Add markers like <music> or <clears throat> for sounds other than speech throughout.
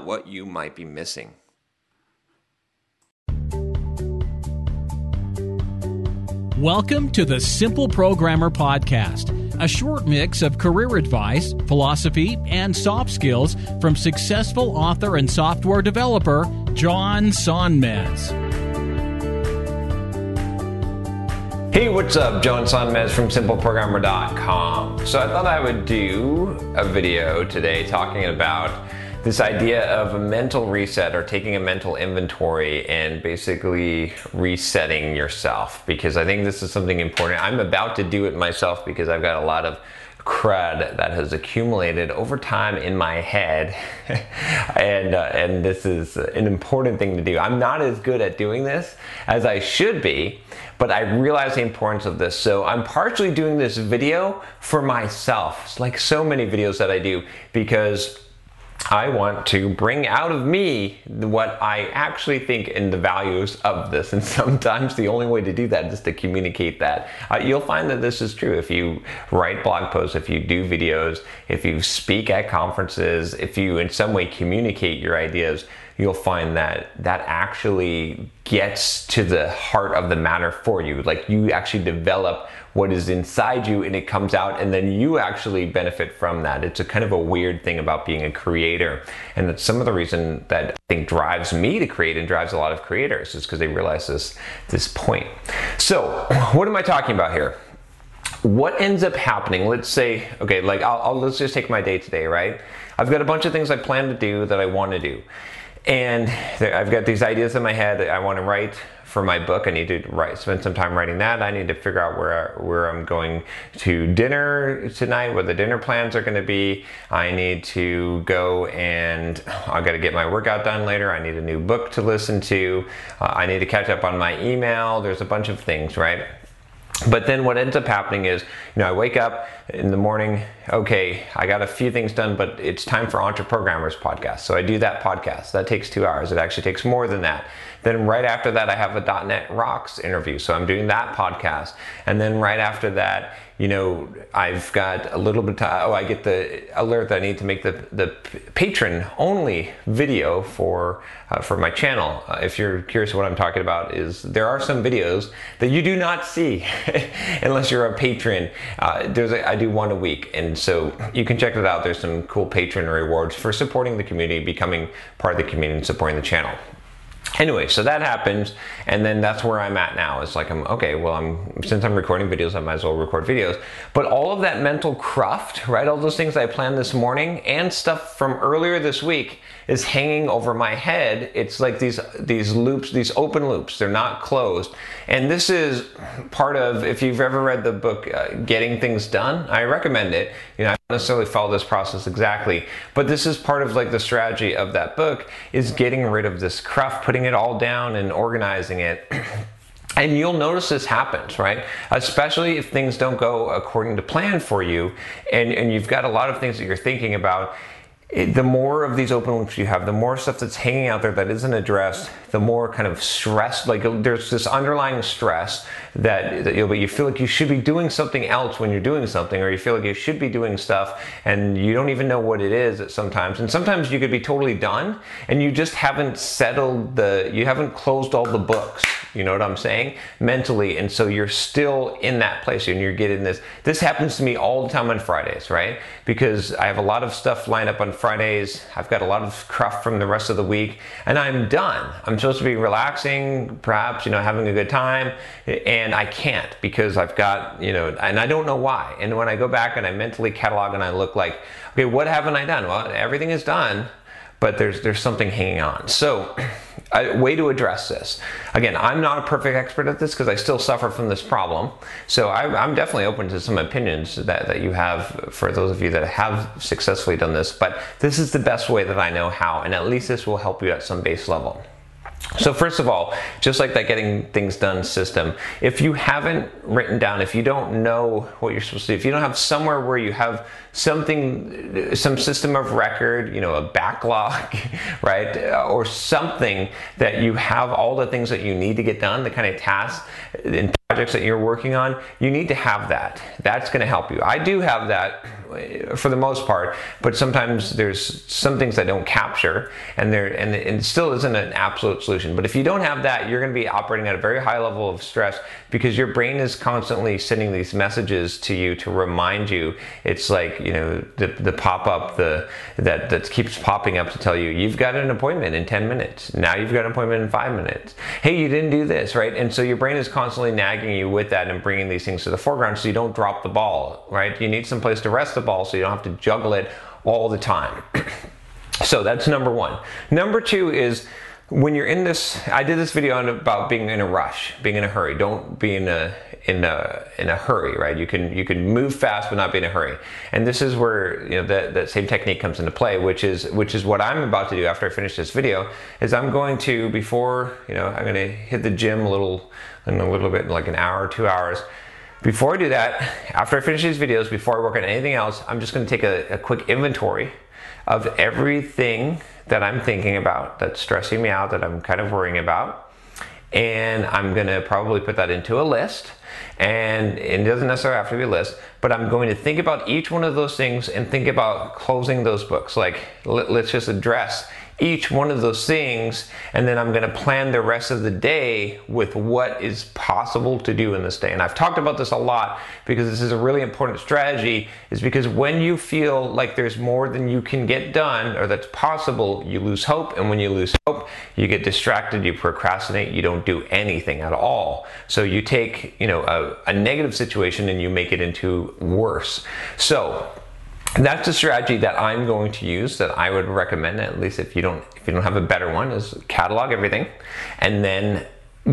what you might be missing. Welcome to the Simple Programmer Podcast, a short mix of career advice, philosophy, and soft skills from successful author and software developer John Sonmez. Hey, what's up? John Sonmez from simpleprogrammer.com. So I thought I would do a video today talking about this idea of a mental reset or taking a mental inventory and basically resetting yourself because I think this is something important. I'm about to do it myself because I've got a lot of crud that has accumulated over time in my head. <laughs> And uh, and this is an important thing to do. I'm not as good at doing this as i should be but i realize the importance of this. So i'm partially doing this video for myself. It's like so many videos that i do because I want to bring out of me what I actually think and the values of this. And <laughs> sometimes the only way to do that is to communicate that. Uh, you'll find that this is true if you write blog posts, if you do videos, if you speak at conferences, if you in some way communicate your ideas you'll find that that actually gets to the heart of the matter for you. Like you actually develop what is inside you and it comes out and then you actually benefit from that. It's a kind of a weird thing about being a creator. And that's some of the reason that I think drives me to create and drives a lot of creators is because they realize this this point. So, <laughs> what am I talking about here? What ends up happening? Let's say, okay, like I'll, I'll let's just take my day today, right? I've got a bunch of things I plan to do that I want to do and I've got these ideas in my head that I want to write for my book. I need to write, spend some time writing that. I need to figure out where where I'm going to dinner tonight, what the dinner plans are going to be. I need to go and I've got to get my workout done later. I need a new book to listen to. Uh, I need to catch up on my email. There's a bunch of things, right? But then what ends up happening is, you know, I wake up in the morning, okay, I got a few things done, but it's time for Entreprogrammers podcast. So I do that podcast. That takes two hours. It actually takes more than that. Then right after that, I have a .NET Rocks interview. So I'm doing that podcast. And then right after that, you know, I've got a little bit of time. Oh, I get the alert that I need to make the, the patron only video for, uh, for my channel. Uh, if you're curious what I'm talking about is there are some videos that you do not see <laughs> unless you're a patron. Uh, there's a, I do one a week. And so you can check that out. There's some cool patron rewards for supporting the community, becoming part of the community and supporting the channel. Anyway so that happens and then that's where i'm at now. It's like i'm okay well i'm since i'm recording videos i might as well record videos. But all of that mental cruft right all those things i planned this morning and stuff from earlier this week is hanging over my head it's like these these loops these open loops they're not closed. And this is part of if you've ever read the book uh, getting things done i recommend it. You know i don't necessarily follow this process exactly but this is part of like the strategy of that book is getting rid of this cruft putting it all down and organizing it. <clears throat> And you'll notice this happens, right? Especially if things don't go according to plan for you and, and you've got a lot of things that you're thinking about it, the more of these open loops you have, the more stuff that's hanging out there that isn't addressed, the more kind of stress, like there's this underlying stress that, that you feel like you should be doing something else when you're doing something, or you feel like you should be doing stuff and you don't even know what it is at sometimes. And sometimes you could be totally done and you just haven't settled the, you haven't closed all the books You know what I'm saying? Mentally. And so you're still in that place and you're getting this. This happens to me all the time on Fridays, right? Because I have a lot of stuff lined up on Fridays. I've got a lot of cruft from the rest of the week and I'm done. I'm supposed to be relaxing, perhaps, you know, having a good time. And I can't because I've got, you know, and I don't know why. And when I go back and I mentally catalog and I look like, okay, what haven't I done? Well, everything is done but there's there's something hanging on. So, <clears throat> a way to address this. Again, I'm not a perfect expert at this because I still suffer from this problem. So I, am definitely open to some opinions that, that you have for those of you that have successfully done this. But this is the best way that I know how, and at least this will help you at some base level. So first of all, just like that getting things done system, if you haven't written down, if you don't know what you're supposed to do, if you don't have somewhere where you have something, some system of record, you know, a backlog, <laughs> right, uh, or something that you have all the things that you need to get done, the kind of tasks and projects that you're working on, you need to have that. That's going to help you. I do have that uh, for the most part, but sometimes there's some things I don't capture, and there and it still isn't an absolute solution. But if you don't have that, you're going to be operating at a very high level of stress because your brain is constantly sending these messages to you to remind you. It's like you know the, the pop up the that that keeps popping up to tell you you've got an appointment in 10 minutes. Now you've got an appointment in five minutes. Hey, you didn't do this right, and so your brain is constantly nagging you with that and bringing these things to the foreground so you don't drop the ball. Right, you need some place to rest the ball so you don't have to juggle it all the time. <clears throat> so that's number one. Number two is when you're in this i did this video on about being in a rush being in a hurry. Don't be in a in a in a hurry right? You can you can move fast but not be in a hurry. And this is where you know that, that same technique comes into play which is which is what i'm about to do after i finish this video is i'm going to before you know i'm going to hit the gym a little in a little bit like an hour two hours before I do that, after I finish these videos, before I work on anything else, I'm just gonna take a, a quick inventory of everything that I'm thinking about that's stressing me out, that I'm kind of worrying about. And I'm gonna probably put that into a list. And it doesn't necessarily have to be a list, but I'm going to think about each one of those things and think about closing those books. Like, let's just address each one of those things and then I'm going to plan the rest of the day with what is possible to do in this day. And I've talked about this a lot because this is a really important strategy is because when you feel like there's more than you can get done or that's possible, you lose hope and when you lose hope, you get distracted, you procrastinate, you don't do anything at all. So you take, you know, a, a negative situation and you make it into worse. So that's a strategy that I'm going to use that I would recommend at least if you don't if you don't have a better one is catalog everything and then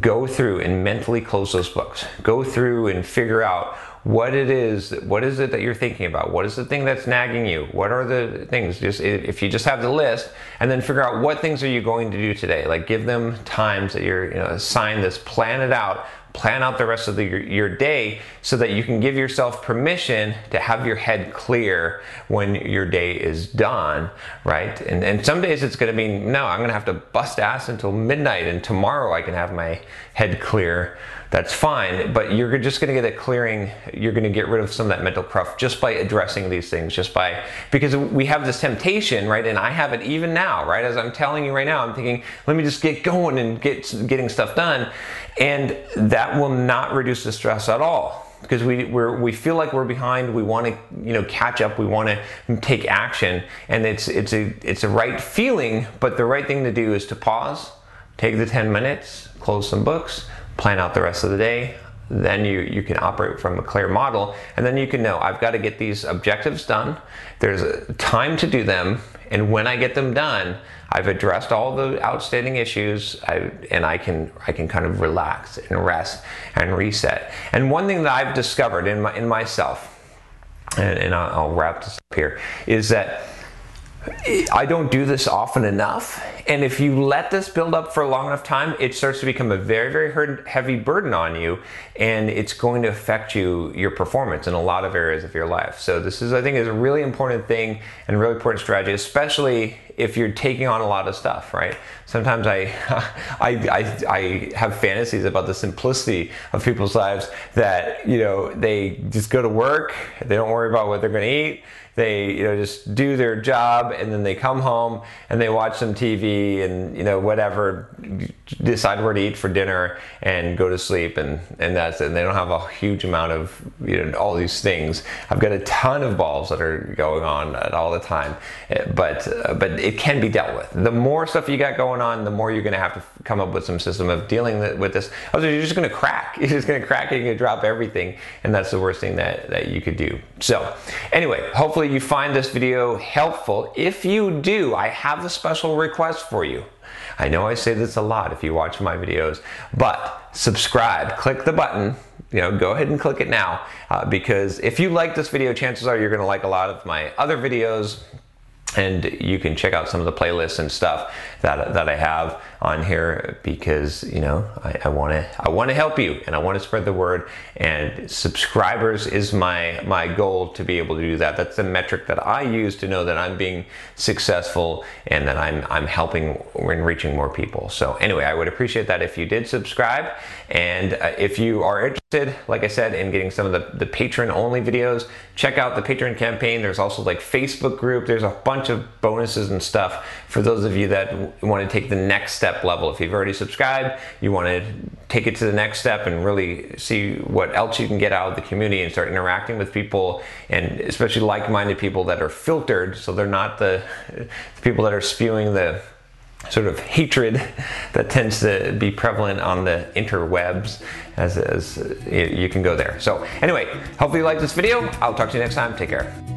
go through and mentally close those books. Go through and figure out what it is what is it that you're thinking about? What is the thing that's nagging you? What are the things? Just if you just have the list and then figure out what things are you going to do today. Like give them times that you're you know assign this plan it out plan out the rest of the, your, your day so that you can give yourself permission to have your head clear when your day is done, right? And, and some days it's to be, no, I'm to have to bust ass until midnight and tomorrow I can have my head clear. That's fine, but you're just going to get a clearing. You're going to get rid of some of that mental cruft just by addressing these things, just by because we have this temptation, right? And I have it even now, right? As I'm telling you right now, I'm thinking, let me just get going and get getting stuff done, and that will not reduce the stress at all because we we feel like we're behind. We want to you know catch up. We want to take action, and it's it's a it's a right feeling. But the right thing to do is to pause, take the ten minutes, close some books, plan out the rest of the day. Then you you can operate from a clear model, and then you can know I've got to get these objectives done. There's a time to do them, and when I get them done I've addressed all the outstanding issues, I, and I can I can kind of relax and rest and reset. And one thing that I've discovered in my in myself, and, and I'll wrap this up here, is that I don't do this often enough. And if you let this build up for a long enough time, it starts to become a very, very heavy burden on you. And it's going to affect you, your performance in a lot of areas of your life. So this is, I think, is a really important thing and really important strategy, especially if you're taking on a lot of stuff, right? Sometimes I, <laughs> I, I, I have fantasies about the simplicity of people's lives that, you know, they just go to work, they don't worry about what they're going to eat they you know just do their job and then they come home and they watch some TV and you know whatever decide where to eat for dinner and go to sleep and and that's and they don't have a huge amount of you know all these things. I've got a ton of balls that are going on all the time eh, but uh, but it can be dealt with. The more stuff you got going on the more you're going to have to come up with some system of dealing with this. Otherwise you're just going to crack. <laughs> You're just going to crack and you're going to drop everything and that's the worst thing that that you could do. So anyway hopefully you find this video helpful. If you do i have a special request for you I know I say this a lot if you watch my videos, but subscribe, click the button, you know, go ahead and click it now uh, because if you like this video, chances are you're going to like a lot of my other videos and you can check out some of the playlists and stuff that, that I have on here because you know I want to I want to help you and I want to spread the word. And subscribers is my my goal to be able to do that. That's the metric that I use to know that I'm being successful and that I'm I'm helping and reaching more people. So anyway I would appreciate that if you did subscribe. And uh, if you are interested like I said in getting some of the the patron only videos check out the patron campaign. There's also like Facebook group. There's a bunch of bonuses and stuff for those of you that want to take the next step level. If you've already subscribed, you want to take it to the next step and really see what else you can get out of the community and start interacting with people and especially like-minded people that are filtered so they're not the, the people that are spewing the sort of hatred that tends to be prevalent on the interwebs as, as you can go there. So anyway, hopefully you like this video. I'll talk to you next time. Take care.